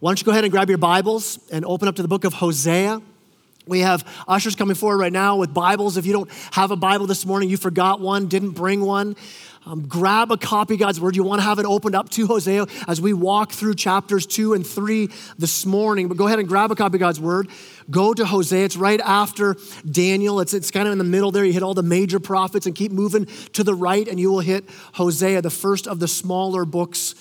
Why don't you go ahead and grab your Bibles and open up to the book of Hosea? We have ushers coming forward right now with Bibles. If you don't have a Bible this morning, you forgot one, didn't bring one, um, grab a copy of God's Word. You want to have it opened up to Hosea as we walk through chapters two and three this morning. But go ahead and grab a copy of God's Word. Go to Hosea. It's right after Daniel. It's, it's kind of in the middle there. You hit all the major prophets and keep moving to the right, and you will hit Hosea, the first of the smaller books,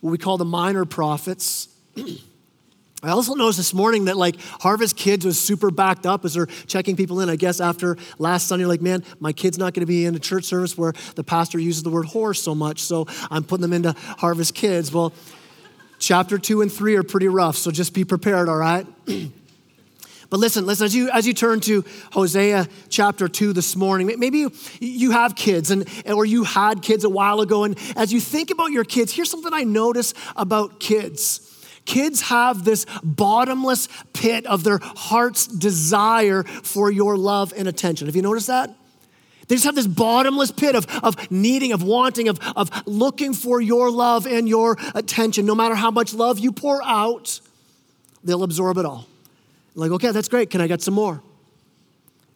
what we call the minor prophets. I also noticed this morning that like Harvest Kids was super backed up as they're checking people in. I guess after last Sunday, like, man, my kid's not going to be in a church service where the pastor uses the word horse so much, so I'm putting them into Harvest Kids. Well, chapter two and three are pretty rough, so just be prepared, all right? But listen, listen, as you, as you turn to Hosea chapter 2 this morning, maybe you, you have kids and, or you had kids a while ago. And as you think about your kids, here's something I notice about kids. Kids have this bottomless pit of their heart's desire for your love and attention. Have you noticed that? They just have this bottomless pit of, of needing, of wanting, of, of looking for your love and your attention. No matter how much love you pour out, they'll absorb it all. Like, okay, that's great. Can I get some more?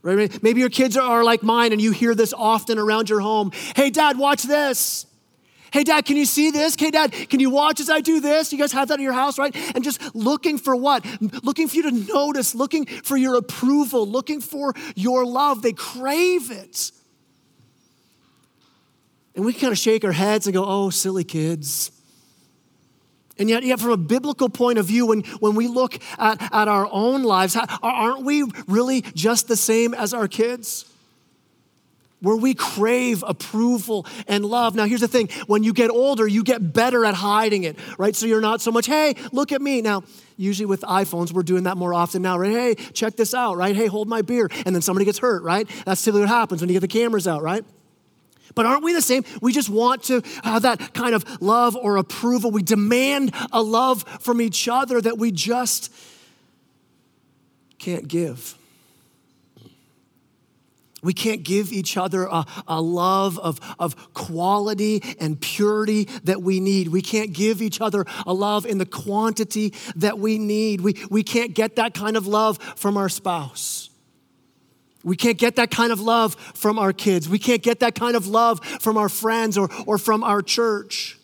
Right? Maybe your kids are like mine and you hear this often around your home. Hey, dad, watch this. Hey, dad, can you see this? Hey, dad, can you watch as I do this? You guys have that in your house, right? And just looking for what? Looking for you to notice, looking for your approval, looking for your love. They crave it. And we kind of shake our heads and go, oh, silly kids. And yet, yet, from a biblical point of view, when, when we look at, at our own lives, aren't we really just the same as our kids? Where we crave approval and love. Now, here's the thing when you get older, you get better at hiding it, right? So you're not so much, hey, look at me. Now, usually with iPhones, we're doing that more often now, right? Hey, check this out, right? Hey, hold my beer. And then somebody gets hurt, right? That's typically what happens when you get the cameras out, right? But aren't we the same? We just want to have that kind of love or approval. We demand a love from each other that we just can't give. We can't give each other a, a love of, of quality and purity that we need. We can't give each other a love in the quantity that we need. We, we can't get that kind of love from our spouse. We can't get that kind of love from our kids. We can't get that kind of love from our friends or, or from our church.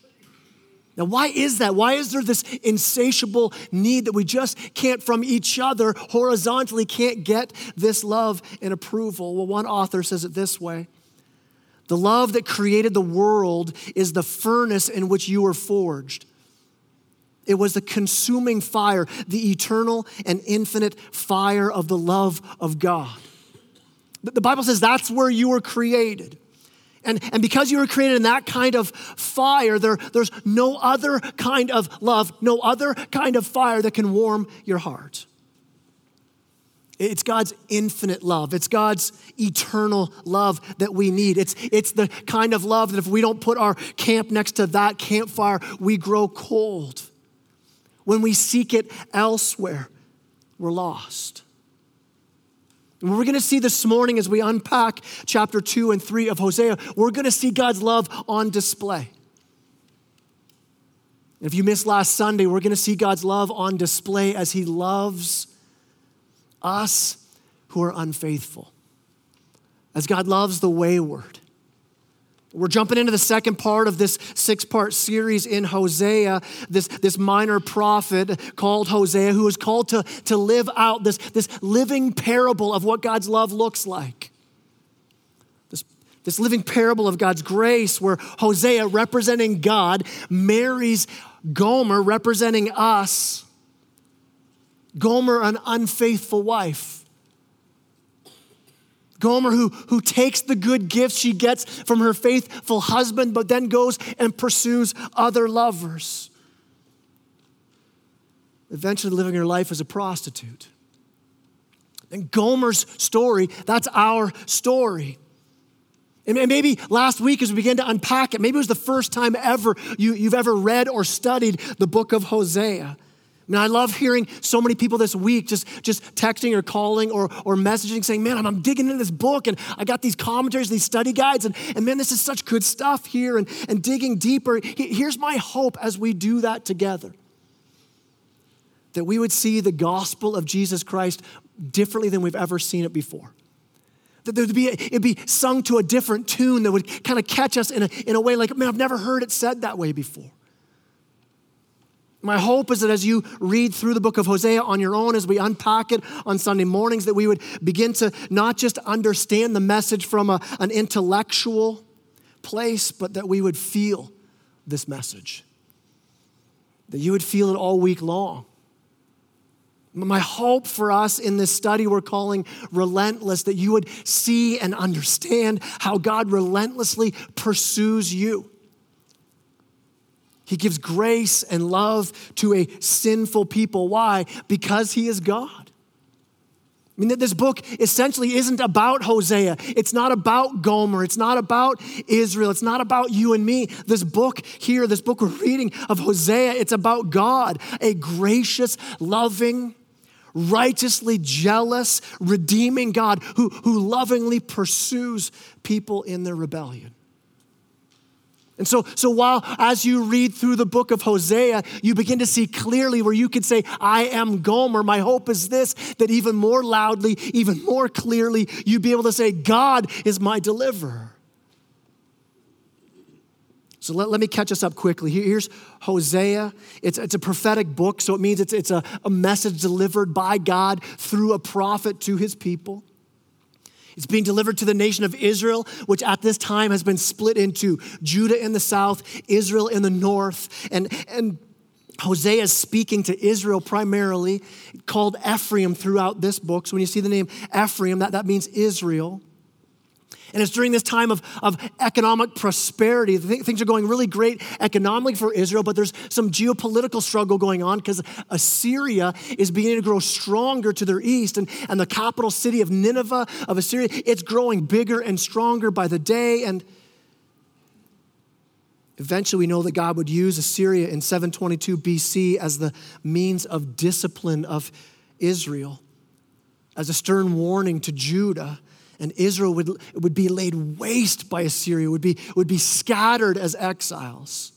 Now, why is that? Why is there this insatiable need that we just can't from each other horizontally can't get this love and approval? Well, one author says it this way The love that created the world is the furnace in which you were forged. It was the consuming fire, the eternal and infinite fire of the love of God. The Bible says that's where you were created. And, and because you were created in that kind of fire, there, there's no other kind of love, no other kind of fire that can warm your heart. It's God's infinite love. It's God's eternal love that we need. It's, it's the kind of love that if we don't put our camp next to that campfire, we grow cold. When we seek it elsewhere, we're lost. And we're going to see this morning as we unpack chapter 2 and 3 of Hosea, we're going to see God's love on display. If you missed last Sunday, we're going to see God's love on display as He loves us who are unfaithful, as God loves the wayward. We're jumping into the second part of this six part series in Hosea, this, this minor prophet called Hosea, who is called to, to live out this, this living parable of what God's love looks like. This, this living parable of God's grace, where Hosea, representing God, marries Gomer, representing us. Gomer, an unfaithful wife. Gomer, who, who takes the good gifts she gets from her faithful husband, but then goes and pursues other lovers. Eventually, living her life as a prostitute. And Gomer's story, that's our story. And maybe last week, as we began to unpack it, maybe it was the first time ever you, you've ever read or studied the book of Hosea. And I love hearing so many people this week just, just texting or calling or, or messaging saying, Man, I'm, I'm digging into this book and I got these commentaries, these study guides, and, and man, this is such good stuff here and, and digging deeper. Here's my hope as we do that together that we would see the gospel of Jesus Christ differently than we've ever seen it before. That there'd be, it'd be sung to a different tune that would kind of catch us in a, in a way like, man, I've never heard it said that way before. My hope is that as you read through the book of Hosea on your own, as we unpack it on Sunday mornings, that we would begin to not just understand the message from a, an intellectual place, but that we would feel this message. That you would feel it all week long. My hope for us in this study we're calling Relentless, that you would see and understand how God relentlessly pursues you he gives grace and love to a sinful people. Why? Because he is God. I mean, this book essentially isn't about Hosea. It's not about Gomer. It's not about Israel. It's not about you and me. This book here, this book we're reading of Hosea, it's about God, a gracious, loving, righteously jealous, redeeming God who, who lovingly pursues people in their rebellion. And so, so while as you read through the book of Hosea, you begin to see clearly where you could say, I am Gomer, my hope is this, that even more loudly, even more clearly, you'd be able to say, God is my deliverer. So let, let me catch us up quickly. Here's Hosea. It's, it's a prophetic book, so it means it's, it's a, a message delivered by God through a prophet to his people. It's being delivered to the nation of Israel, which at this time has been split into Judah in the south, Israel in the north. And, and Hosea is speaking to Israel primarily, called Ephraim throughout this book. So when you see the name Ephraim, that, that means Israel. And it's during this time of, of economic prosperity. Things are going really great economically for Israel, but there's some geopolitical struggle going on because Assyria is beginning to grow stronger to their east. And, and the capital city of Nineveh, of Assyria, it's growing bigger and stronger by the day. And eventually we know that God would use Assyria in 722 BC as the means of discipline of Israel, as a stern warning to Judah and Israel would, would be laid waste by Assyria, would be, would be scattered as exiles.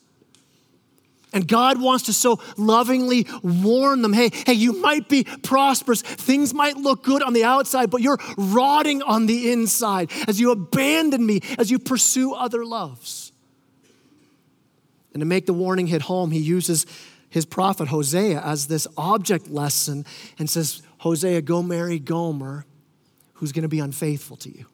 And God wants to so lovingly warn them hey, hey, you might be prosperous. Things might look good on the outside, but you're rotting on the inside as you abandon me, as you pursue other loves. And to make the warning hit home, he uses his prophet Hosea as this object lesson and says, Hosea, go marry Gomer who's going to be unfaithful to you.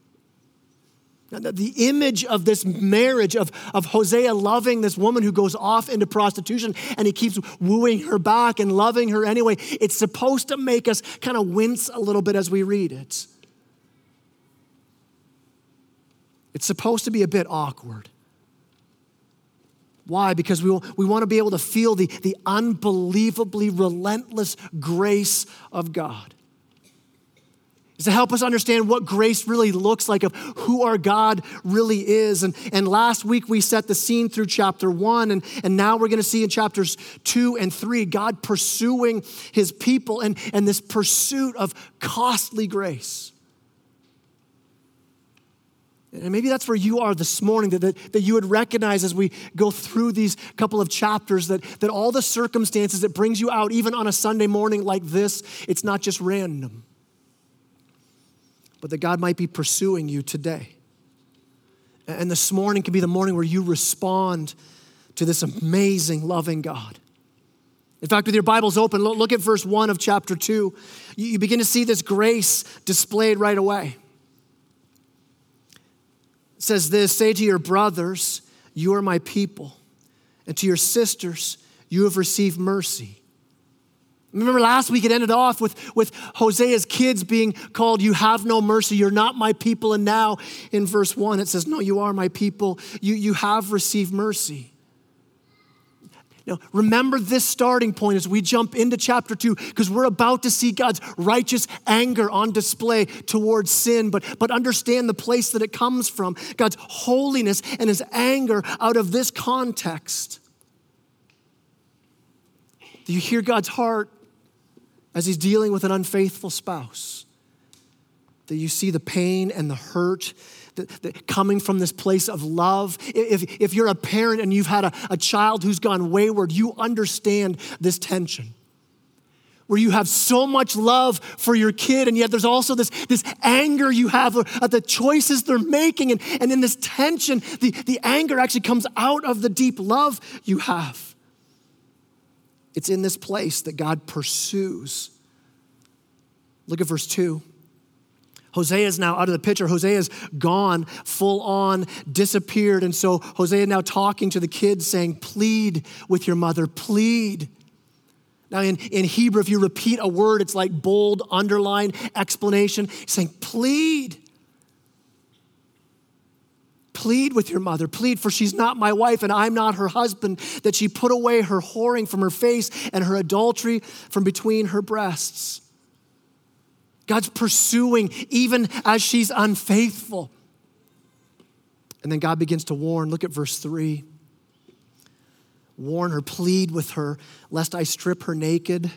The image of this marriage of, of Hosea loving this woman who goes off into prostitution and he keeps wooing her back and loving her anyway, it's supposed to make us kind of wince a little bit as we read it. It's supposed to be a bit awkward. Why? Because we, we want to be able to feel the, the unbelievably relentless grace of God is to help us understand what grace really looks like, of who our God really is. And, and last week we set the scene through chapter one, and, and now we're going to see in chapters two and three God pursuing his people and, and this pursuit of costly grace. And maybe that's where you are this morning, that, that, that you would recognize as we go through these couple of chapters that, that all the circumstances that brings you out, even on a Sunday morning like this, it's not just random but that God might be pursuing you today. And this morning can be the morning where you respond to this amazing, loving God. In fact, with your Bibles open, look at verse 1 of chapter 2. You begin to see this grace displayed right away. It says this Say to your brothers, You are my people, and to your sisters, You have received mercy. Remember last week it ended off with, with Hosea's kids being called, You have no mercy, you're not my people. And now in verse 1 it says, No, you are my people, you, you have received mercy. Now, remember this starting point as we jump into chapter 2, because we're about to see God's righteous anger on display towards sin, but, but understand the place that it comes from God's holiness and his anger out of this context. Do you hear God's heart? As he's dealing with an unfaithful spouse. That you see the pain and the hurt that, that coming from this place of love. If, if you're a parent and you've had a, a child who's gone wayward, you understand this tension. where you have so much love for your kid, and yet there's also this, this anger you have at the choices they're making. And, and in this tension, the, the anger actually comes out of the deep love you have. It's in this place that God pursues. Look at verse 2. Hosea is now out of the picture. Hosea is gone, full on, disappeared. And so Hosea now talking to the kids, saying, Plead with your mother, plead. Now, in, in Hebrew, if you repeat a word, it's like bold, underline, explanation, saying, Plead. Plead with your mother, plead, for she's not my wife and I'm not her husband, that she put away her whoring from her face and her adultery from between her breasts. God's pursuing even as she's unfaithful. And then God begins to warn. Look at verse 3. Warn her, plead with her, lest I strip her naked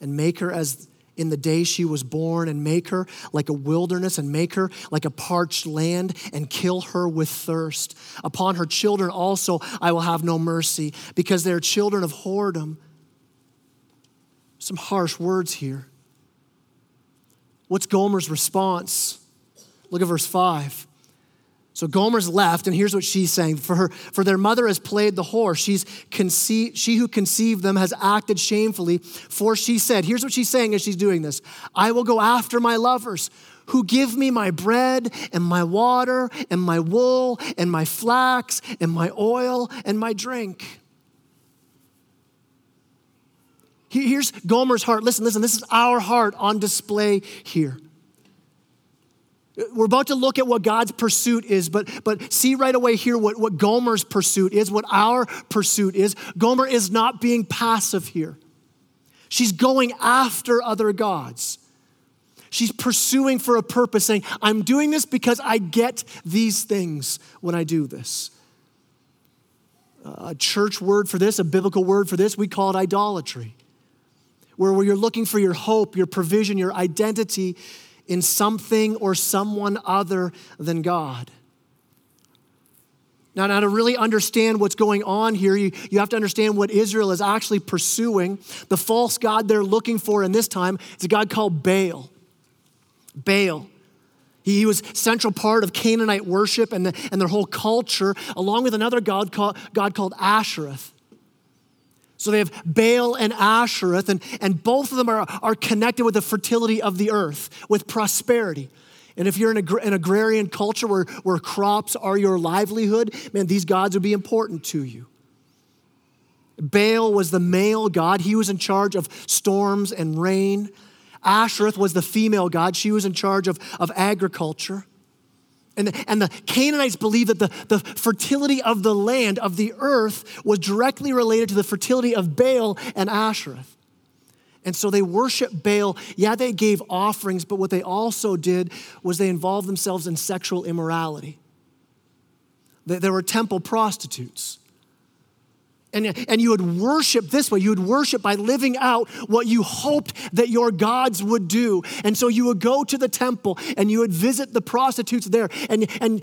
and make her as in the day she was born, and make her like a wilderness, and make her like a parched land, and kill her with thirst. Upon her children also I will have no mercy, because they are children of whoredom. Some harsh words here. What's Gomer's response? Look at verse 5. So Gomer's left, and here's what she's saying. For her, for their mother has played the whore. She's conceived, she who conceived them has acted shamefully. For she said, here's what she's saying as she's doing this I will go after my lovers who give me my bread and my water and my wool and my flax and my oil and my drink. Here's Gomer's heart. Listen, listen, this is our heart on display here. We're about to look at what God's pursuit is, but, but see right away here what, what Gomer's pursuit is, what our pursuit is. Gomer is not being passive here. She's going after other gods. She's pursuing for a purpose, saying, I'm doing this because I get these things when I do this. A church word for this, a biblical word for this, we call it idolatry where, where you're looking for your hope, your provision, your identity in something or someone other than God. Now, now, to really understand what's going on here, you, you have to understand what Israel is actually pursuing. The false God they're looking for in this time is a God called Baal. Baal. He was central part of Canaanite worship and, the, and their whole culture, along with another God called, God called Ashereth. So they have Baal and Ashereth, and, and both of them are, are connected with the fertility of the earth, with prosperity. And if you're in a, an agrarian culture where, where crops are your livelihood, man, these gods would be important to you. Baal was the male god, he was in charge of storms and rain. Ashereth was the female god, she was in charge of, of agriculture. And the, and the Canaanites believed that the, the fertility of the land, of the earth, was directly related to the fertility of Baal and Ashereth. And so they worshiped Baal. Yeah, they gave offerings, but what they also did was they involved themselves in sexual immorality. There were temple prostitutes. And, and you would worship this way. You would worship by living out what you hoped that your gods would do. And so you would go to the temple and you would visit the prostitutes there. And, and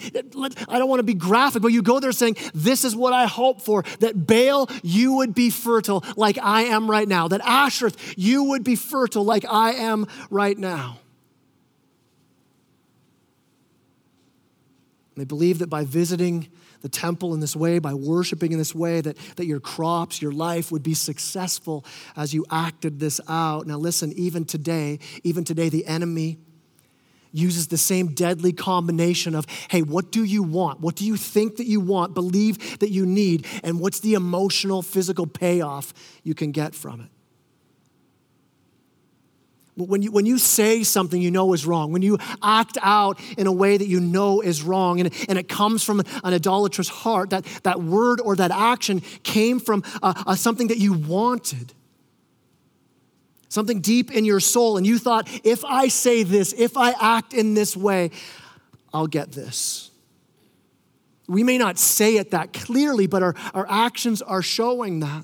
I don't want to be graphic, but you go there saying, This is what I hope for that Baal, you would be fertile like I am right now. That Ashereth, you would be fertile like I am right now. They believe that by visiting the temple in this way, by worshiping in this way, that, that your crops, your life would be successful as you acted this out. Now, listen, even today, even today, the enemy uses the same deadly combination of, hey, what do you want? What do you think that you want, believe that you need, and what's the emotional, physical payoff you can get from it? When you, when you say something you know is wrong, when you act out in a way that you know is wrong, and, and it comes from an idolatrous heart, that, that word or that action came from uh, uh, something that you wanted, something deep in your soul, and you thought, if I say this, if I act in this way, I'll get this. We may not say it that clearly, but our, our actions are showing that.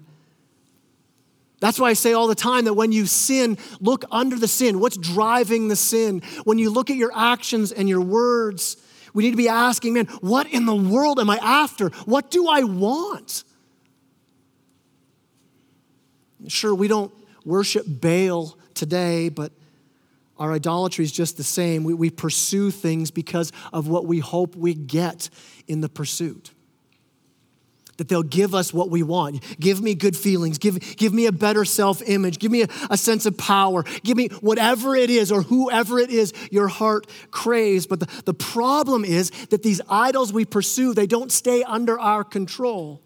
That's why I say all the time that when you sin, look under the sin. What's driving the sin? When you look at your actions and your words, we need to be asking, man, what in the world am I after? What do I want? Sure, we don't worship Baal today, but our idolatry is just the same. We, we pursue things because of what we hope we get in the pursuit. That they'll give us what we want. Give me good feelings. Give, give me a better self image. Give me a, a sense of power. Give me whatever it is or whoever it is your heart craves. But the, the problem is that these idols we pursue, they don't stay under our control.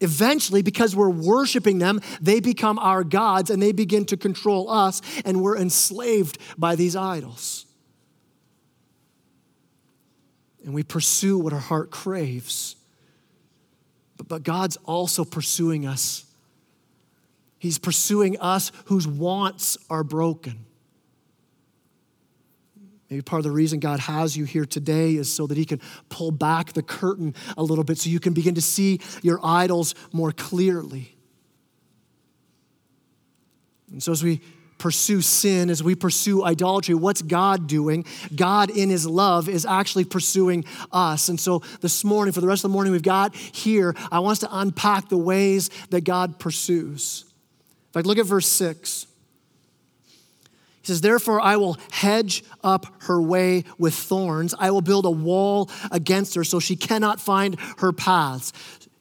Eventually, because we're worshiping them, they become our gods and they begin to control us, and we're enslaved by these idols. And we pursue what our heart craves. But, but God's also pursuing us. He's pursuing us whose wants are broken. Maybe part of the reason God has you here today is so that He can pull back the curtain a little bit so you can begin to see your idols more clearly. And so, as we pursue sin, as we pursue idolatry, what's God doing? God, in His love, is actually pursuing us. And so, this morning, for the rest of the morning we've got here, I want us to unpack the ways that God pursues. In fact, look at verse 6. He says, Therefore, I will hedge up her way with thorns. I will build a wall against her so she cannot find her paths.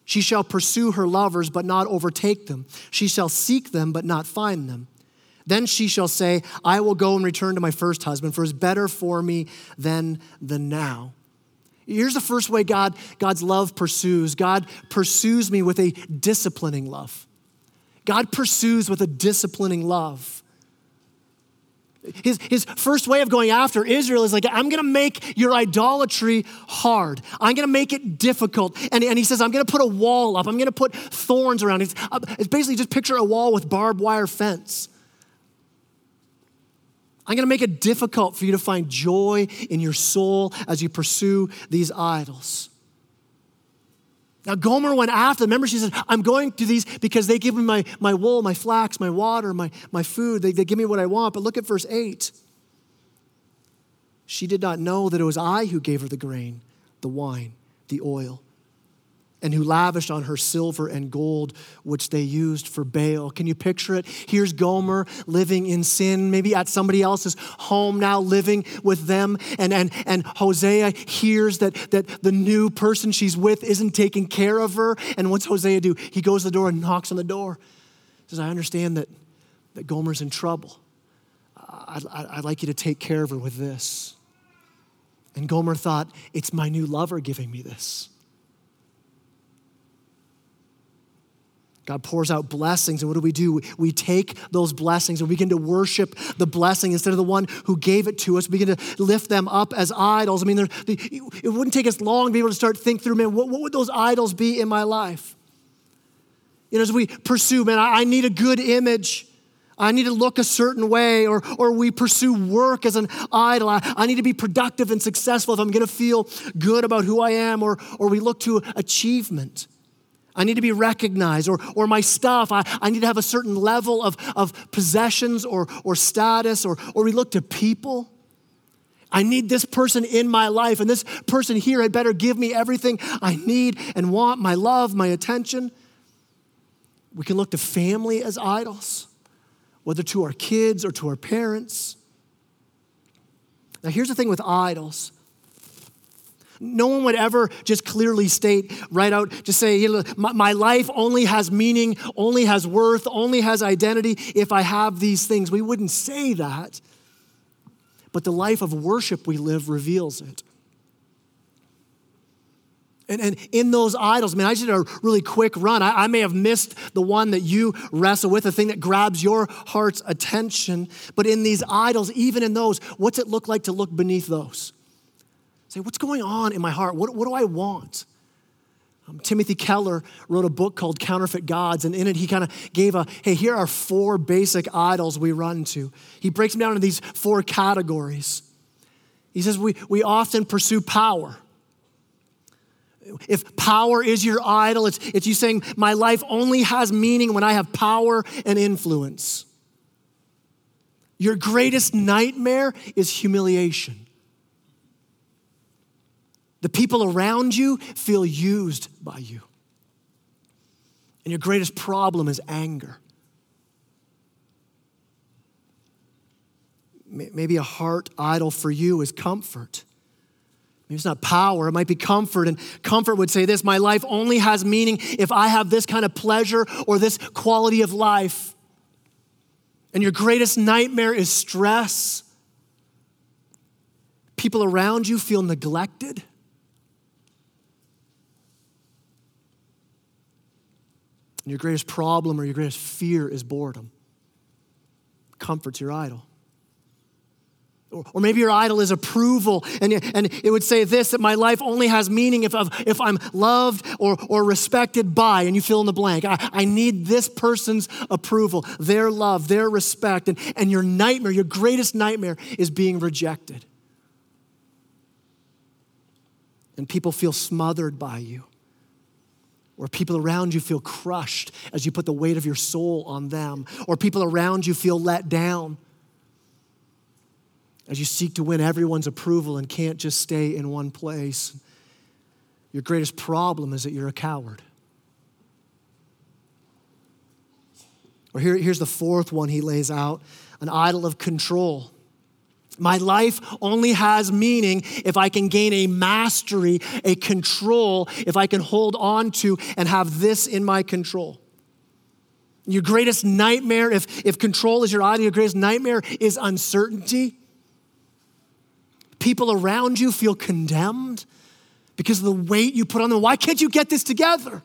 She shall pursue her lovers, but not overtake them. She shall seek them, but not find them. Then she shall say, I will go and return to my first husband, for it's better for me than the now. Here's the first way God, God's love pursues God pursues me with a disciplining love. God pursues with a disciplining love. His, his first way of going after Israel is like, I'm going to make your idolatry hard. I'm going to make it difficult. And, and he says, I'm going to put a wall up. I'm going to put thorns around it. It's, uh, it's basically just picture a wall with barbed wire fence. I'm going to make it difficult for you to find joy in your soul as you pursue these idols. Now, Gomer went after them. Remember, she said, I'm going to these because they give me my, my wool, my flax, my water, my, my food. They, they give me what I want. But look at verse 8. She did not know that it was I who gave her the grain, the wine, the oil and who lavished on her silver and gold, which they used for Baal. Can you picture it? Here's Gomer living in sin, maybe at somebody else's home now, living with them. And, and, and Hosea hears that, that the new person she's with isn't taking care of her. And what's Hosea do? He goes to the door and knocks on the door. He says, I understand that, that Gomer's in trouble. I'd, I'd like you to take care of her with this. And Gomer thought, it's my new lover giving me this. God pours out blessings, and what do we do? We take those blessings and we begin to worship the blessing instead of the one who gave it to us. We begin to lift them up as idols. I mean, it wouldn't take us long to be able to start think through, man, what, what would those idols be in my life? You know, as we pursue, man, I, need a good image. I need to look a certain way, or, or we pursue work as an idol. I, I need to be productive and successful if I'm going to feel good about who I am, or, or we look to achievement. I need to be recognized, or, or my stuff. I, I need to have a certain level of, of possessions or, or status, or, or we look to people. I need this person in my life, and this person here had better give me everything I need and want my love, my attention. We can look to family as idols, whether to our kids or to our parents. Now, here's the thing with idols no one would ever just clearly state right out, just say, my, life only has meaning, only has worth, only has identity if I have these things. We wouldn't say that. But the life of worship we live reveals it. And, and in those idols, man, I just did a really quick run. I, I may have missed the one that you wrestle with, the thing that grabs your heart's attention. But in these idols, even in those, what's it look like to look beneath those? Say, what's going on in my heart? What, what do I want? Um, Timothy Keller wrote a book called Counterfeit Gods, and in it he kind of gave a hey, here are four basic idols we run to. He breaks them down into these four categories. He says we, we often pursue power. If power is your idol, it's, it's you saying, My life only has meaning when I have power and influence. Your greatest nightmare is humiliation. The people around you feel used by you. And your greatest problem is anger. Maybe a heart idol for you is comfort. Maybe it's not power, it might be comfort. And comfort would say this My life only has meaning if I have this kind of pleasure or this quality of life. And your greatest nightmare is stress. People around you feel neglected. And your greatest problem or your greatest fear is boredom. Comfort's your idol. Or maybe your idol is approval, and, and it would say this that my life only has meaning if, if I'm loved or, or respected by, and you fill in the blank. I, I need this person's approval, their love, their respect. And, and your nightmare, your greatest nightmare, is being rejected. And people feel smothered by you, or people around you feel crushed as you put the weight of your soul on them, or people around you feel let down as you seek to win everyone's approval and can't just stay in one place. Your greatest problem is that you're a coward. Or here, here's the fourth one he lays out an idol of control. My life only has meaning if I can gain a mastery, a control, if I can hold on to and have this in my control. Your greatest nightmare, if, if control is your idol, your greatest nightmare is uncertainty people around you feel condemned because of the weight you put on them. Why can't you get this together?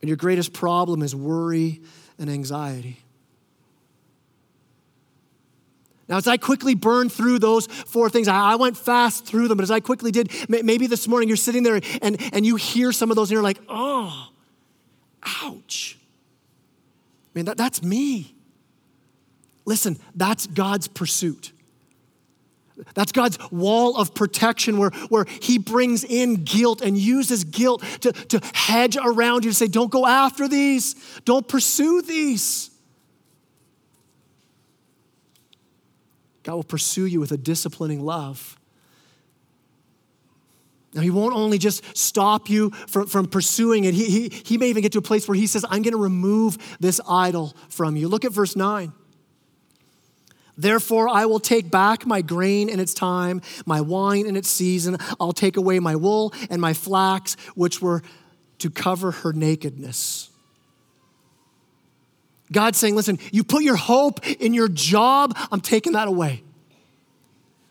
And your greatest problem is worry and anxiety. Now, as I quickly burned through those four things, I went fast through them, but as I quickly did, maybe this morning you're sitting there and, and you hear some of those and you're like, oh, ouch. I mean, that, that's me. Listen, that's God's pursuit. That's God's wall of protection where, where He brings in guilt and uses guilt to, to hedge around you to say, don't go after these, don't pursue these. God will pursue you with a disciplining love. Now, He won't only just stop you from, from pursuing it, he, he, he may even get to a place where He says, I'm going to remove this idol from you. Look at verse 9. Therefore, I will take back my grain in its time, my wine in its season. I'll take away my wool and my flax, which were to cover her nakedness. God's saying, listen, you put your hope in your job, I'm taking that away.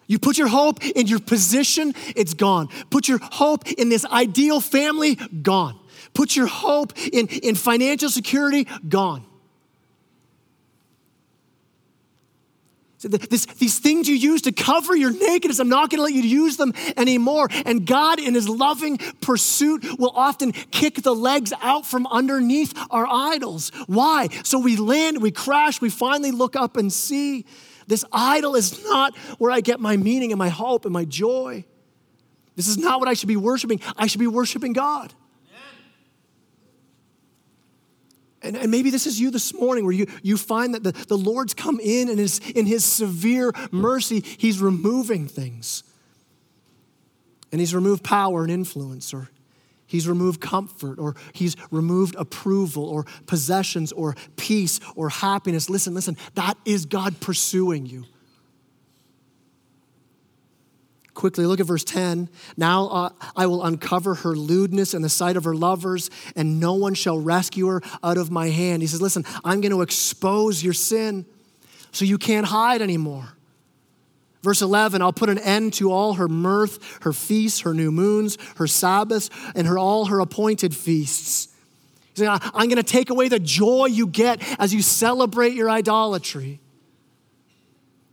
You put your hope in your position, it's gone. Put your hope in this ideal family, gone. Put your hope in, in financial security, gone. So this, these things you use to cover your nakedness, I'm not going to let you use them anymore. And God, in His loving pursuit, will often kick the legs out from underneath our idols. Why? So we land, we crash, we finally look up and see this idol is not where I get my meaning and my hope and my joy. This is not what I should be worshiping. I should be worshiping God. And, and, maybe this is you this morning where you, you find that the, the Lord's come in and is, in his severe mercy, he's removing things. And he's removed power and influence, or he's removed comfort, or he's removed approval, or possessions, or peace, or happiness. Listen, listen, that is God pursuing you. Quickly, look at verse 10. Now uh, I will uncover her lewdness in the sight of her lovers, and no one shall rescue her out of my hand. He says, Listen, I'm going to expose your sin so you can't hide anymore. Verse 11, I'll put an end to all her mirth, her feasts, her new moons, her Sabbaths, and her, all her appointed feasts. He's saying, I'm going to take away the joy you get as you celebrate your idolatry.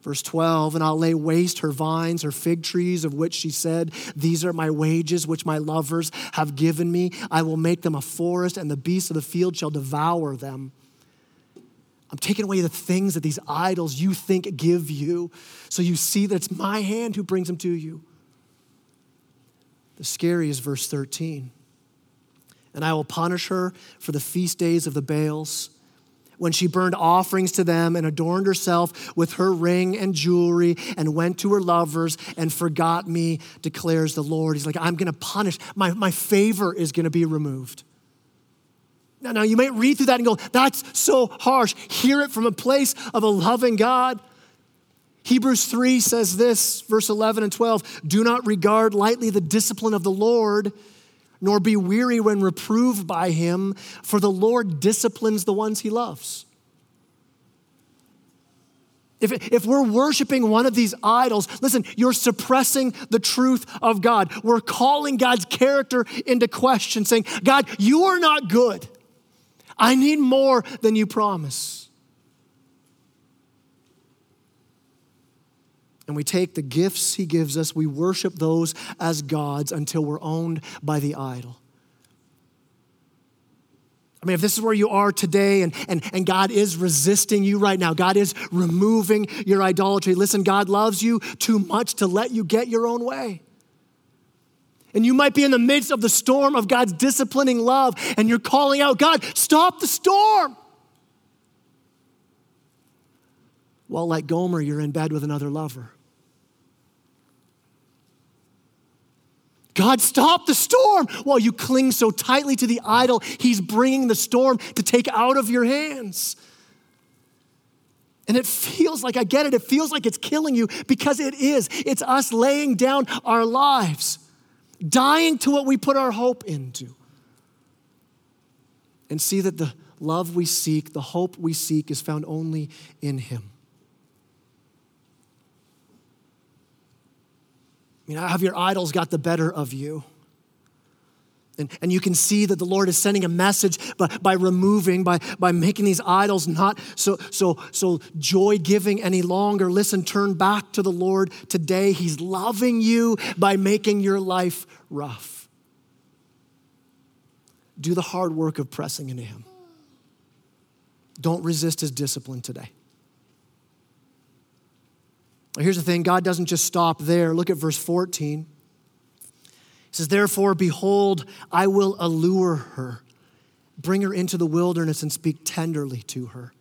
Verse 12, and I'll lay waste her vines, her fig trees, of which she said, These are my wages, which my lovers have given me. I will make them a forest, and the beasts of the field shall devour them. I'm taking away the things that these idols you think give you, so you see that it's my hand who brings them to you. The scary is verse 13. And I will punish her for the feast days of the Baals when she burned offerings to them and adorned herself with her ring and jewelry and went to her lovers and forgot me, declares the Lord. He's like, I'm going to punish. My, my favor is going to be removed. Now, now, you might read through that and go, that's so harsh. Hear it from a place of a loving God. Hebrews 3 says this, verse 11 and 12 Do not regard lightly the discipline of the Lord, nor be weary when reproved by him, for the Lord disciplines the ones he loves. If, if we're worshiping one of these idols, listen, you're suppressing the truth of God. We're calling God's character into question, saying, God, you are not good. I need more than you promise. And we take the gifts he gives us, we worship those as gods until we're owned by the idol. I mean, if this is where you are today and, and, and God is resisting you right now, God is removing your idolatry. Listen, God loves you too much to let you get your own way. And you might be in the midst of the storm of God's disciplining love, and you're calling out, God, stop the storm. Well, like Gomer, you're in bed with another lover. God, stop the storm while you cling so tightly to the idol. He's bringing the storm to take out of your hands. And it feels like, I get it, it feels like it's killing you because it is. It's us laying down our lives, dying to what we put our hope into. And see that the love we seek, the hope we seek, is found only in Him. I mean, have your idols got the better of you? And, and you can see that the Lord is sending a message by, by removing, by, by making these idols not so, so, so joy giving any longer. Listen, turn back to the Lord today. He's loving you by making your life rough. Do the hard work of pressing into Him. Don't resist His discipline today. Here's the thing God doesn't just stop there. Look at verse 14. He says, Therefore, behold, I will allure her, bring her into the wilderness, and speak tenderly to her.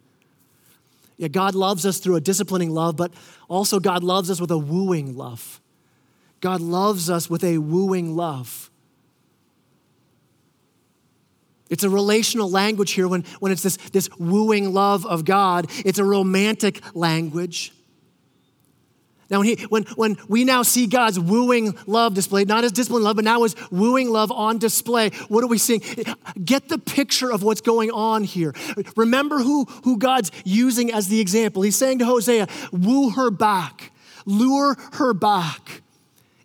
Yeah, God loves us through a disciplining love, but also God loves us with a wooing love. God loves us with a wooing love. It's a relational language here when, when it's this, this wooing love of God. It's a romantic language. Now, when, he, when, when we now see God's wooing love displayed, not as disciplined love, but now as wooing love on display, what are we seeing? Get the picture of what's going on here. Remember who, who God's using as the example. He's saying to Hosea, woo her back, lure her back.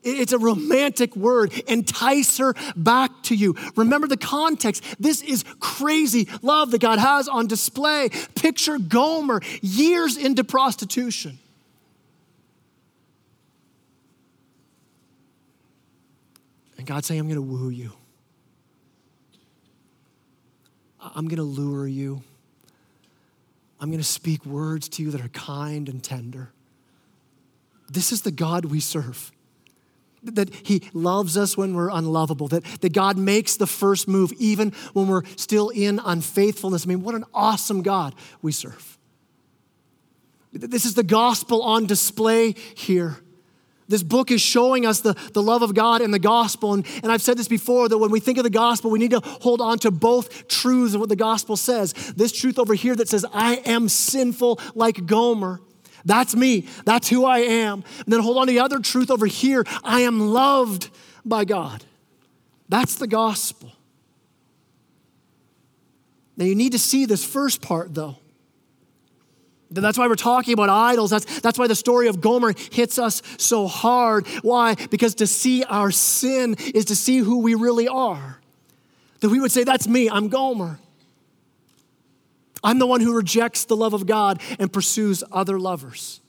It's a romantic word. Entice her back to you. Remember the context. This is crazy love that God has on display. Picture Gomer years into prostitution. God's saying, I'm going to woo you. I'm going to lure you. I'm going to speak words to you that are kind and tender. This is the God we serve. That He loves us when we're unlovable, that, that God makes the first move even when we're still in unfaithfulness. I mean, what an awesome God we serve. This is the gospel on display here. This book is showing us the, the love of God and the gospel. And, and I've said this before that when we think of the gospel, we need to hold on to both truths of what the gospel says. This truth over here that says, I am sinful like Gomer. That's me. That's who I am. And then hold on to the other truth over here I am loved by God. That's the gospel. Now you need to see this first part though. That's why we're talking about idols. That's, that's why the story of Gomer hits us so hard. Why? Because to see our sin is to see who we really are. That we would say, That's me, I'm Gomer. I'm the one who rejects the love of God and pursues other lovers.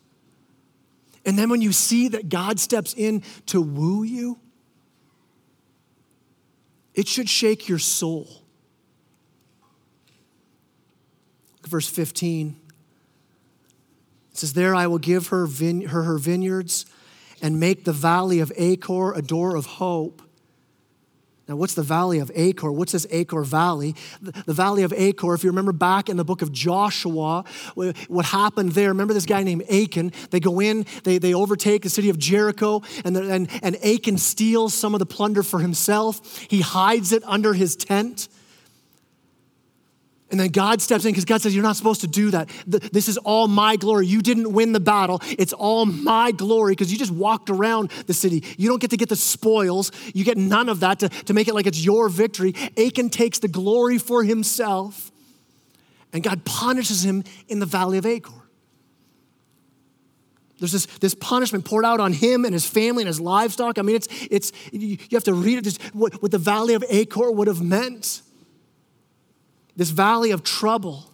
And then when you see that God steps in to woo you, it should shake your soul. Verse 15 says, There I will give her, vine- her her vineyards and make the valley of Achor a door of hope. Now, what's the valley of Achor? What's this Achor Valley? The, valley of Achor, if you remember back in the book of Joshua, what happened there, remember this guy named Achan? They go in, they, they overtake the city of Jericho, and, and, and Achan steals some of the plunder for himself. He hides it under his tent. And then God steps in because God says, You're not supposed to do that. This is all my glory. You didn't win the battle. It's all my glory because you just walked around the city. You don't get to get the spoils. You get none of that to, to make it like it's your victory. Achan takes the glory for himself, and God punishes him in the valley of Achor. There's this, this punishment poured out on him and his family and his livestock. I mean, it's, it's you have to read it, what, what the valley of Achor would have meant this valley of trouble.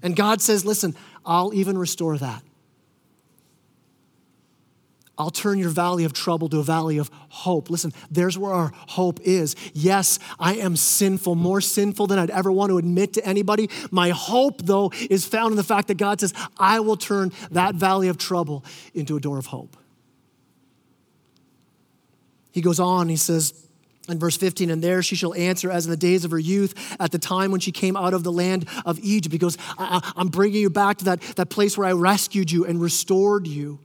And God says, Listen, I'll even restore that. I'll turn your valley of trouble to a valley of hope. Listen, there's where our hope is. Yes, I am sinful, more sinful than I'd ever want to admit to anybody. My hope, though, is found in the fact that God says, I will turn that valley of trouble into a door of hope. He goes on, he says, in verse 15, and there she shall answer as in the days of her youth, at the time when she came out of the land of Egypt, because I, am bringing you back to that, that place where I rescued you and restored you.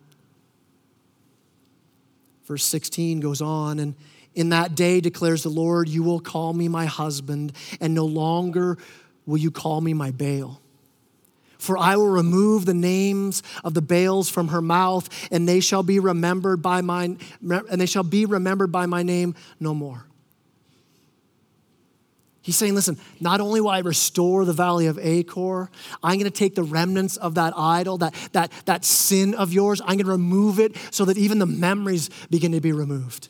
Verse 16 goes on, and in that day declares the Lord, you will call me my husband, and no longer will you call me my Baal. For I will remove the names of the Baals from her mouth, and they shall be remembered by my and they shall be remembered by my name no more. He's saying, listen, not only will I restore the valley of Achor, I'm going to take the remnants of that idol, that, that, that sin of yours, I'm going to remove it so that even the memories begin to be removed.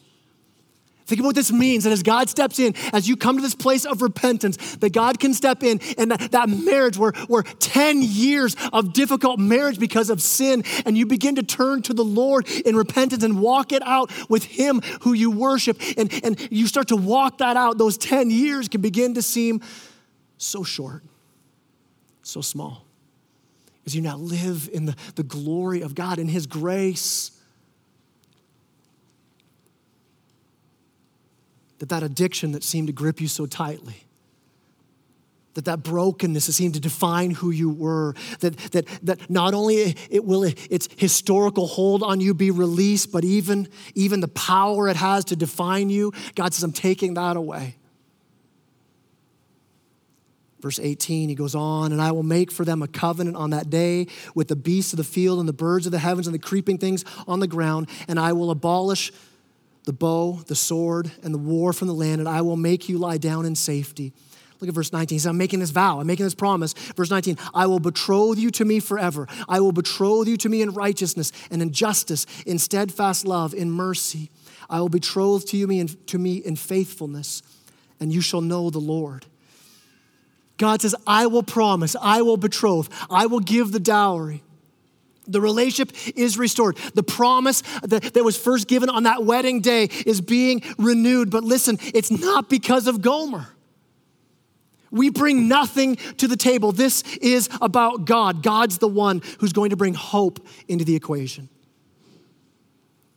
Think about what this means that as God steps in, as you come to this place of repentance, that God can step in and that, that marriage where, where 10 years of difficult marriage because of sin, and you begin to turn to the Lord in repentance and walk it out with Him who you worship, and, and you start to walk that out, those 10 years can begin to seem so short, so small. As you now live in the, the glory of God, in His grace that that addiction that seemed to grip you so tightly that that brokenness that seemed to define who you were that, that, that not only it will its historical hold on you be released but even even the power it has to define you god says i'm taking that away. Verse 18, he goes on, and I will make for them a covenant on that day with the beasts of the field and the birds of the heavens and the creeping things on the ground, and I will abolish the bow, the sword, and the war from the land, and I will make you lie down in safety. Look at verse 19. He says, I'm making this vow, I'm making this promise. Verse 19, I will betroth you to me forever. I will betroth you to me in righteousness and in justice, in steadfast love, in mercy. I will betroth to you me in, to me in faithfulness, and you shall know the Lord. God says, I will promise, I will betroth, I will give the dowry. The relationship is restored. The promise that, that was first given on that wedding day is being renewed. But listen, it's not because of Gomer. We bring nothing to the table. This is about God. God's the one who's going to bring hope into the equation.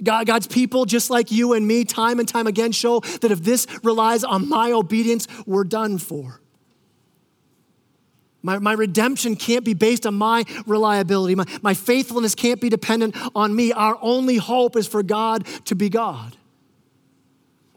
God, God's people, just like you and me, time and time again show that if this relies on my obedience, we're done for. My, my redemption can't be based on my reliability. My, my faithfulness can't be dependent on me. Our only hope is for God to be God.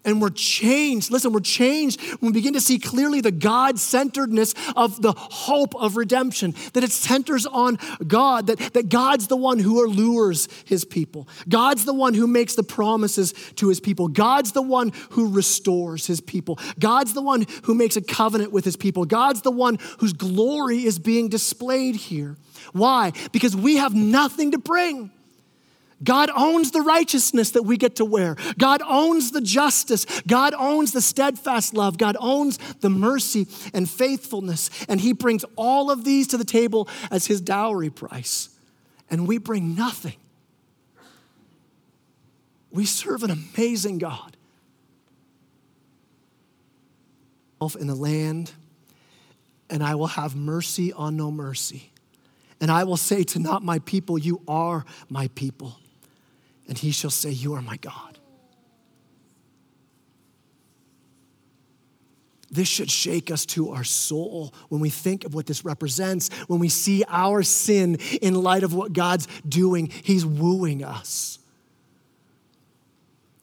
And we're changed. Listen, we're changed when we begin to see clearly the God centeredness of the hope of redemption, that it centers on God, that, that God's the one who allures his people. God's the one who makes the promises to his people. God's the one who restores his people. God's the one who makes a covenant with his people. God's the one whose glory is being displayed here. Why? Because we have nothing to bring. God owns the righteousness that we get to wear. God owns the justice. God owns the steadfast love. God owns the mercy and faithfulness. And He brings all of these to the table as His dowry price. And we bring nothing. We serve an amazing God. In the land, and I will have mercy on no mercy. And I will say to not my people, You are my people and he shall say, You are my God. This should shake us to our soul when we think of what this represents, when we see our sin in light of what God's doing. He's wooing us.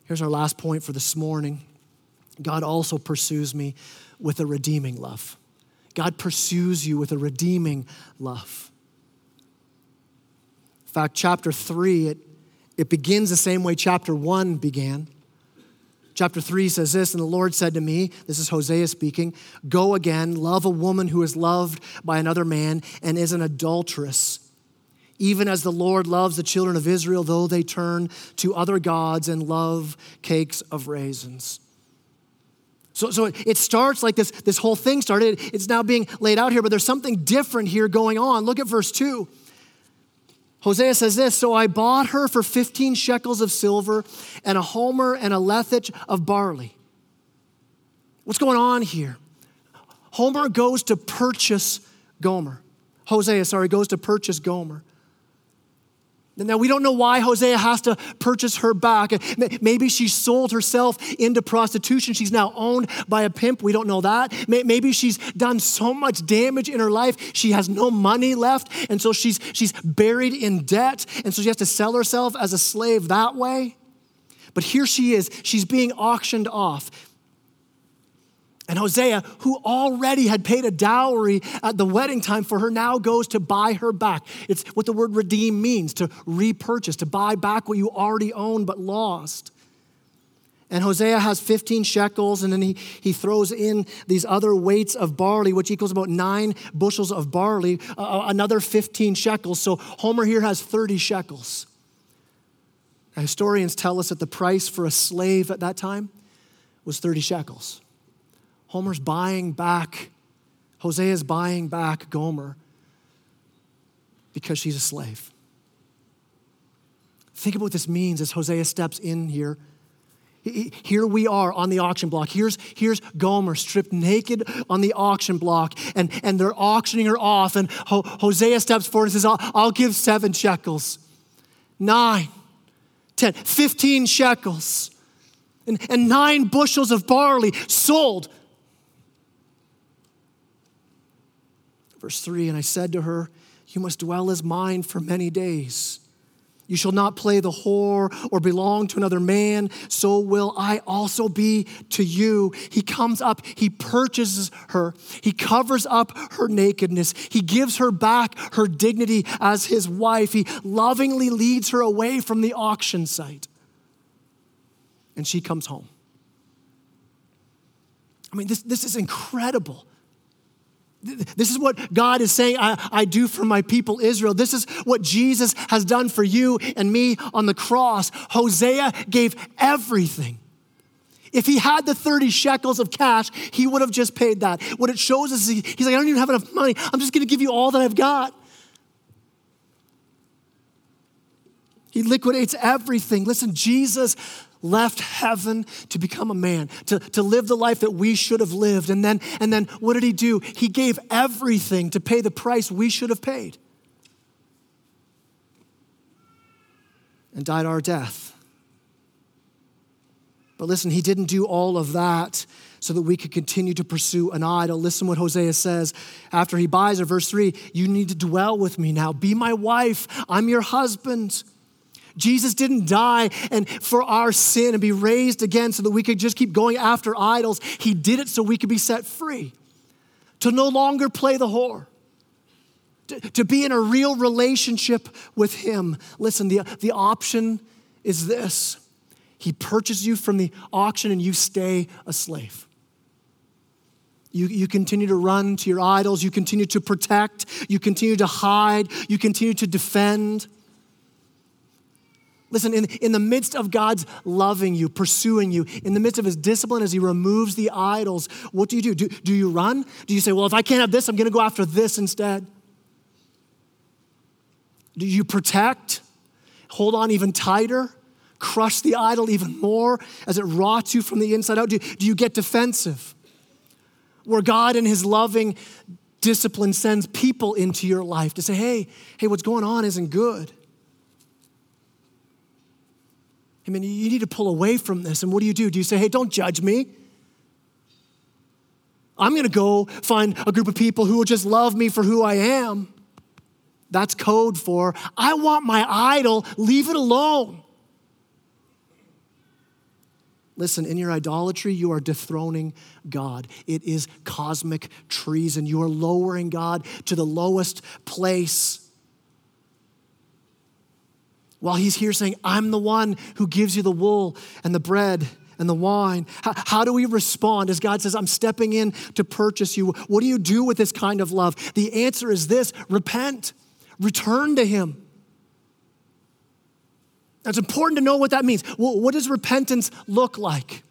Here's our last point for this morning God also pursues me with a redeeming love. God pursues you with a redeeming love. In fact, chapter 3, it, it begins the same way chapter 1 began. Chapter 3 says this, and the Lord said to me, this is Hosea speaking, go again, love a woman who is loved by another man and is an adulteress. Even as the Lord loves the children of Israel, though they turn to other gods and love cakes of raisins. So, so it starts like this, this whole thing started. It's now being laid out here, but there's something different here going on. Look at verse 2. Hosea says this So I bought her for 15 shekels of silver and a homer and a lethech of barley. What's going on here? Homer goes to purchase Gomer. Hosea, sorry, goes to purchase Gomer. Now, we don't know why Hosea has to purchase her back. Maybe she sold herself into prostitution. She's now owned by a pimp. We don't know that. Maybe she's done so much damage in her life, she has no money left. And so she's, she's buried in debt. And so she has to sell herself as a slave that way. But here she is. She's being auctioned off. And Hosea, who already had paid a dowry at the wedding time for her, now goes to buy her back. It's what the word redeem means to repurchase, to buy back what you already own but lost. And Hosea has 15 shekels, and then he, he throws in these other weights of barley, which equals about nine bushels of barley, uh, uh another 15 shekels. So Homer here has 30 shekels. Now, historians tell us that the price for a slave at that time was 30 shekels. Homer's buying back, Hosea is buying back Gomer because she's a slave. Think about what this means as Hosea steps in here. Here we are on the auction block. Here's, here's Gomer stripped naked on the auction block, and, and they're auctioning her off. And Ho- Hosea steps forward and says, I'll, I'll give seven shekels, nine, ten, fifteen shekels, and, and nine bushels of barley sold Verse 3 And I said to her, You must dwell as mine for many days. You shall not play the whore or belong to another man, so will I also be to you. He comes up, he purchases her, he covers up her nakedness, he gives her back her dignity as his wife, he lovingly leads her away from the auction site. And she comes home. I mean, this, this is incredible. This is what God is saying I, I, do for my people Israel. This is what Jesus has done for you and me on the cross. Hosea gave everything. If he had the 30 shekels of cash, he would have just paid that. What it shows is he, he's like, I don't even have enough money. I'm just going to give you all that I've got. He liquidates everything. Listen, Jesus left heaven to become a man, to, to live the life that we should have lived. And then, and then what did he do? He gave everything to pay the price we should have paid and died our death. But listen, he didn't do all of that so that we could continue to pursue an idol. Listen what Hosea says after he buys her, verse 3 You need to dwell with me now. Be my wife. I'm your husband. Jesus didn't die and for our sin and be raised again so that we could just keep going after idols. He did it so we could be set free. To no longer play the whore. To, be in a real relationship with Him. Listen, the, the option is this He purchases you from the auction and you stay a slave. You, you continue to run to your idols, you continue to protect, you continue to hide, you continue to defend. Listen, in, in the midst of God's loving you, pursuing you, in the midst of his discipline as he removes the idols, what do you do? Do, do you run? Do you say, well, if I can't have this, I'm going to go after this instead? Do you protect? Hold on even tighter? Crush the idol even more as it rots you from the inside out? Do, do you get defensive? Where God, in his loving discipline, sends people into your life to say, hey, hey, what's going on isn't good. I mean, you need to pull away from this. And what do you do? Do you say, hey, don't judge me? I'm going to go find a group of people who will just love me for who I am. That's code for, I want my idol, leave it alone. Listen, in your idolatry, you are dethroning God. It is cosmic treason. You are lowering God to the lowest place. While he's here saying, I'm the one who gives you the wool and the bread and the wine. How, how, do we respond as God says, I'm stepping in to purchase you? What do you do with this kind of love? The answer is this repent, return to Him. It's important to know what that means. Well, what does repentance look like?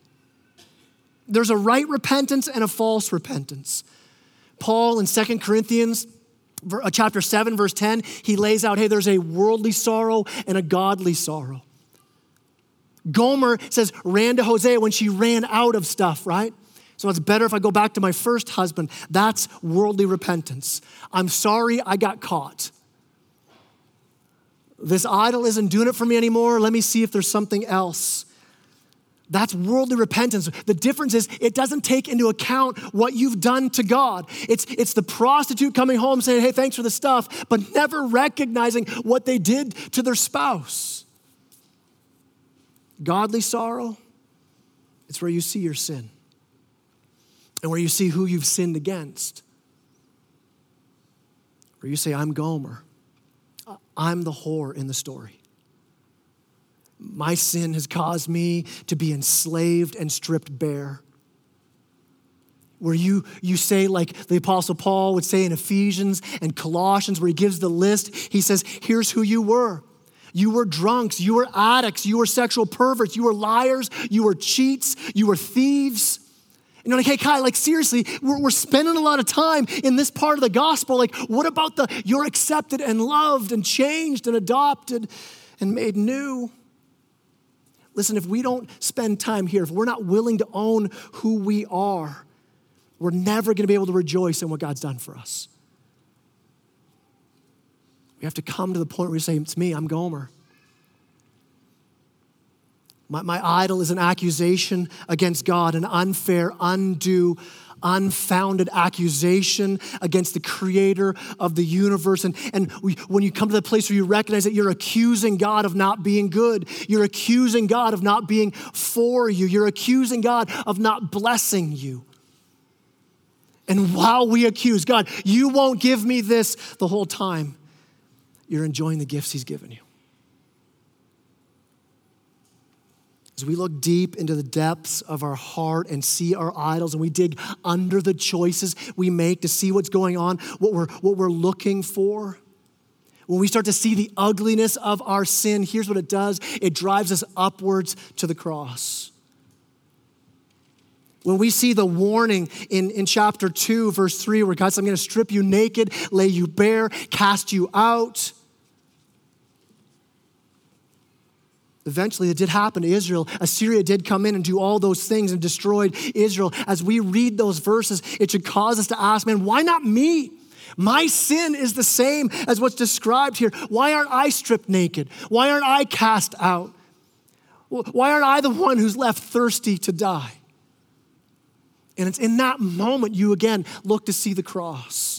There's a right repentance and a false repentance. Paul in Second Corinthians Uh, chapter 7 verse 10, he lays out, hey, there's a worldly sorrow and a godly sorrow. Gomer says ran to Hosea when she ran out of stuff, right? So it's better if I go back to my first husband. That's worldly repentance. I'm sorry I got caught. This idol isn't doing it for me anymore. Let me see if there's something else. That's worldly repentance. The difference is it doesn't take into account what you've done to God. It's, it's the prostitute coming home saying, hey, thanks for the stuff, but never recognizing what they did to their spouse. Godly sorrow, it's where you see your sin and where you see who you've sinned against. Where you say, I'm Gomer. I'm the whore in the story. My sin has caused me to be enslaved and stripped bare. Where you, you say, like the Apostle Paul would say in Ephesians and Colossians, where he gives the list, he says, Here's who you were. You were drunks, you were addicts, you were sexual perverts, you were liars, you were cheats, you were thieves. You know, like, hey, Kai, like, seriously, we're, we're spending a lot of time in this part of the gospel. Like, what about the you're accepted and loved and changed and adopted and made new? Listen, if we don't spend time here, if we're not willing to own who we are, we're never going to be able to rejoice in what God's done for us. We have to come to the point where we say, It's me, I'm Gomer. My, my idol is an accusation against God, an unfair, undue, unfounded accusation against the creator of the universe. And, and we, when you come to the place where you recognize that you're accusing God of not being good, you're accusing God of not being for you, you're accusing God of not blessing you. And while we accuse God, you won't give me this the whole time, you're enjoying the gifts He's given you. As we look deep into the depths of our heart and see our idols, and we dig under the choices we make to see what's going on, what we're, what we're looking for, when we start to see the ugliness of our sin, here's what it does it drives us upwards to the cross. When we see the warning in, in chapter 2, verse 3, where God says, I'm going to strip you naked, lay you bare, cast you out. Eventually, it did happen to Israel. Assyria did come in and do all those things and destroyed Israel. As we read those verses, it should cause us to ask, man, why not me? My sin is the same as what's described here. Why aren't I stripped naked? Why aren't I cast out? Why aren't I the one who's left thirsty to die? And it's in that moment you again look to see the cross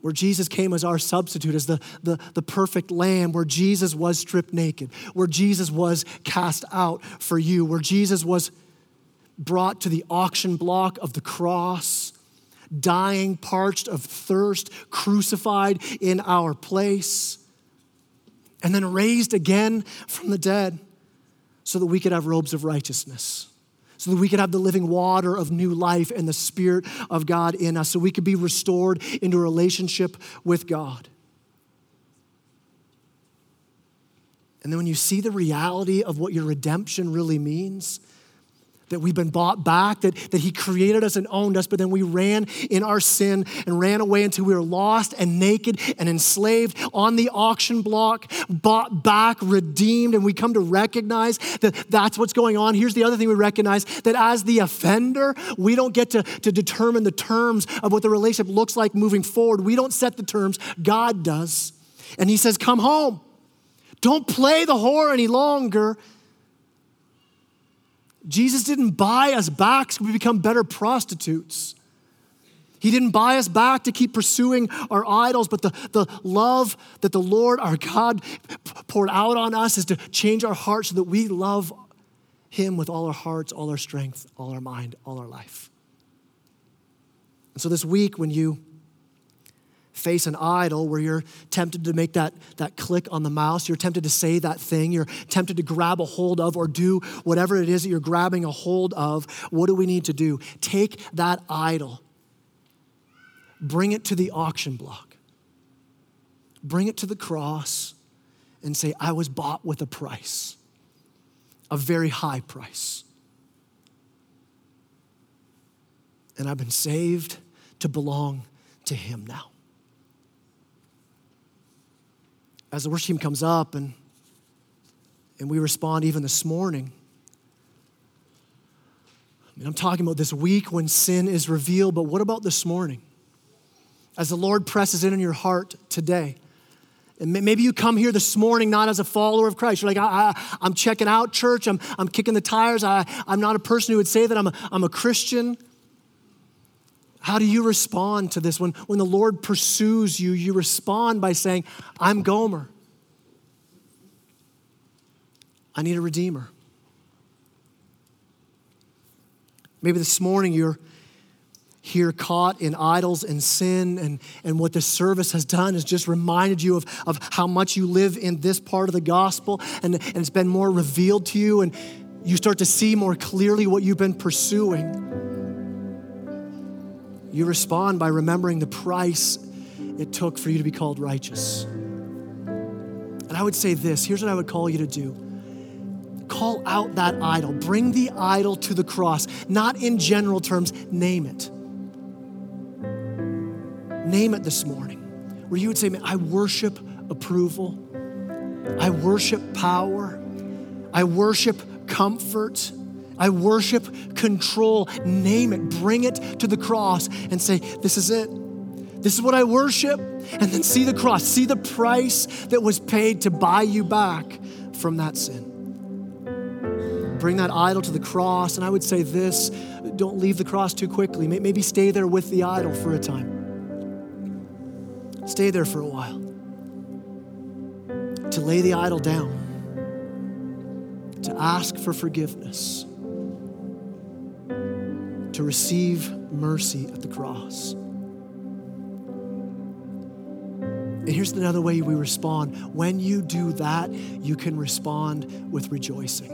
where Jesus came as our substitute, as the, the, the perfect lamb, where Jesus was stripped naked, where Jesus was cast out for you, where Jesus was brought to the auction block of the cross, dying, parched of thirst, crucified in our place, and then raised again from the dead so that we could have robes of righteousness so that we could have the living water of new life and the Spirit of God in us, so we could be restored into a relationship with God. And then when you see the reality of what your redemption really means, that we've been bought back, that, that He created us and owned us, but then we ran in our sin and ran away until we were lost and naked and enslaved on the auction block, bought back, redeemed, and we come to recognize that that's what's going on. Here's the other thing we recognize that as the offender, we don't get to, to determine the terms of what the relationship looks like moving forward. We don't set the terms, God does. And He says, Come home. Don't play the whore any longer. Jesus didn't buy us back so we become better prostitutes. He didn't buy us back to keep pursuing our idols, but the, the love that the Lord our God poured out on us is to change our hearts so that we love Him with all our hearts, all our strength, all our mind, all our life. And so this week, when you face an idol where you're tempted to make that, that click on the mouse, you're tempted to say that thing, you're tempted to grab a hold of or do whatever it is that you're grabbing a hold of, what do we need to do? Take that idol, bring it to the auction block, bring it to the cross, and say, I was bought with a price, a very high price. And I've been saved to belong to Him now. As the worship team comes up and, and we respond even this morning, I mean, I'm talking about this week when sin is revealed, but what about this morning? As the Lord presses in on your heart today. And maybe you come here this morning not as a follower of Christ. You're like, I, am checking out church, I'm, I'm kicking the tires. I, I'm not a person who would say that I'm a, I'm a Christian. How do you respond to this? When, when the Lord pursues you, you respond by saying, I'm Gomer. I need a redeemer. Maybe this morning you're here caught in idols and sin, and, and what this service has done is just reminded you of, of how much you live in this part of the gospel, and, and it's been more revealed to you, and you start to see more clearly what you've been pursuing. You respond by remembering the price it took for you to be called righteous. And I would say this here's what I would call you to do call out that idol, bring the idol to the cross, not in general terms, name it. Name it this morning, where you would say, I worship approval, I worship power, I worship comfort. I worship control. Name it, bring it to the cross and say, This is it. This is what I worship. And then see the cross, see the price that was paid to buy you back from that sin. Bring that idol to the cross. And I would say this don't leave the cross too quickly. Maybe stay there with the idol for a time. Stay there for a while. To lay the idol down, to ask for forgiveness to receive mercy at the cross. And here's another way we respond. When you do that, you can respond with rejoicing.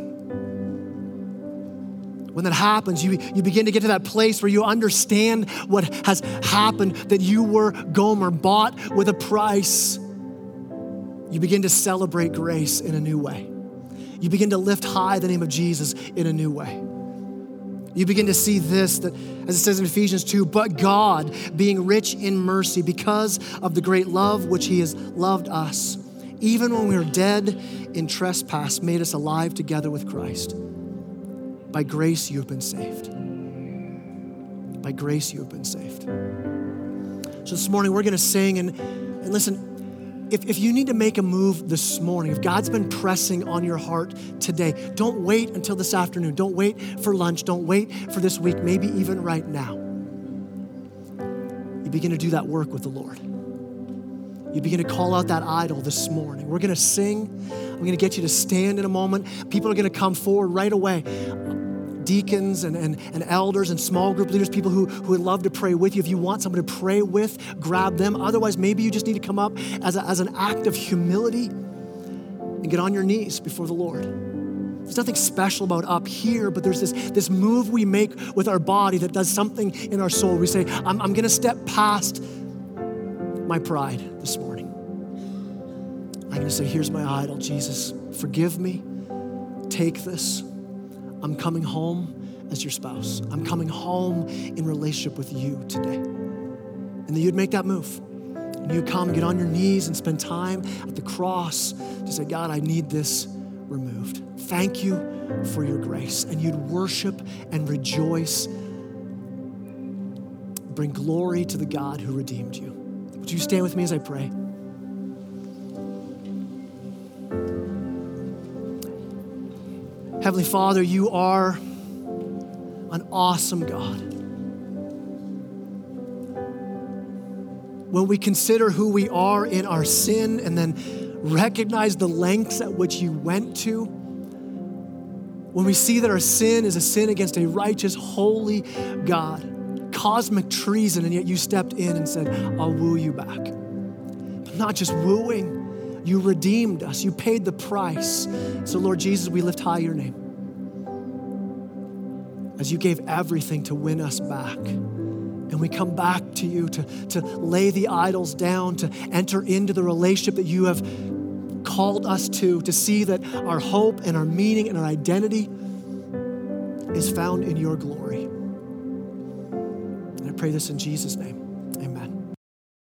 When that happens, you, you begin to get to that place where you understand what has happened, that you were Gomer, bought with a price. You begin to celebrate grace in a new way. You begin to lift high the name of Jesus in a new way you begin to see this that as it says in Ephesians 2, but God, being rich in mercy because of the great love which he has loved us, even when we were dead in trespass, made us alive together with Christ. By grace you have been saved. By grace you have been saved. So this morning we're going to sing and, and listen, if, if you need to make a move this morning, if God's been pressing on your heart today, don't wait until this afternoon. Don't wait for lunch. Don't wait for this week, maybe even right now. You begin to do that work with the Lord. You begin to call out that idol this morning. We're going to sing. I'm going to get you to stand in a moment. People are going to come forward right away deacons and, and, and elders and small group leaders, people who, who would love to pray with you. If you want someone to pray with, grab them. Otherwise, maybe you just need to come up as, a, as an act of humility and get on your knees before the Lord. There's nothing special about up here, but there's this, this move we make with our body that does something in our soul. We say, I'm, I'm going to step past my pride this morning. I'm going to say, Here's my idol, Jesus. Forgive me. Take this. I'm coming home as your spouse. I'm coming home in relationship with you today. And that you'd make that move. And you'd come, get on your knees, and spend time at the cross to say, God, I need this removed. Thank you for your grace. And you'd worship and rejoice. Bring glory to the God who redeemed you. Would you stand with me as I pray? Heavenly Father, you are an awesome God. When we consider who we are in our sin and then recognize the lengths at which you went to, when we see that our sin is a sin against a righteous, holy God, cosmic treason, and yet you stepped in and said, I'll woo you back. But not just wooing, you redeemed us, you paid the price. So, Lord Jesus, we lift high your name. As you gave everything to win us back. And we come back to you to, to lay the idols down, to enter into the relationship that you have called us to, to see that our hope and our meaning and our identity is found in your glory. And I pray this in Jesus' name.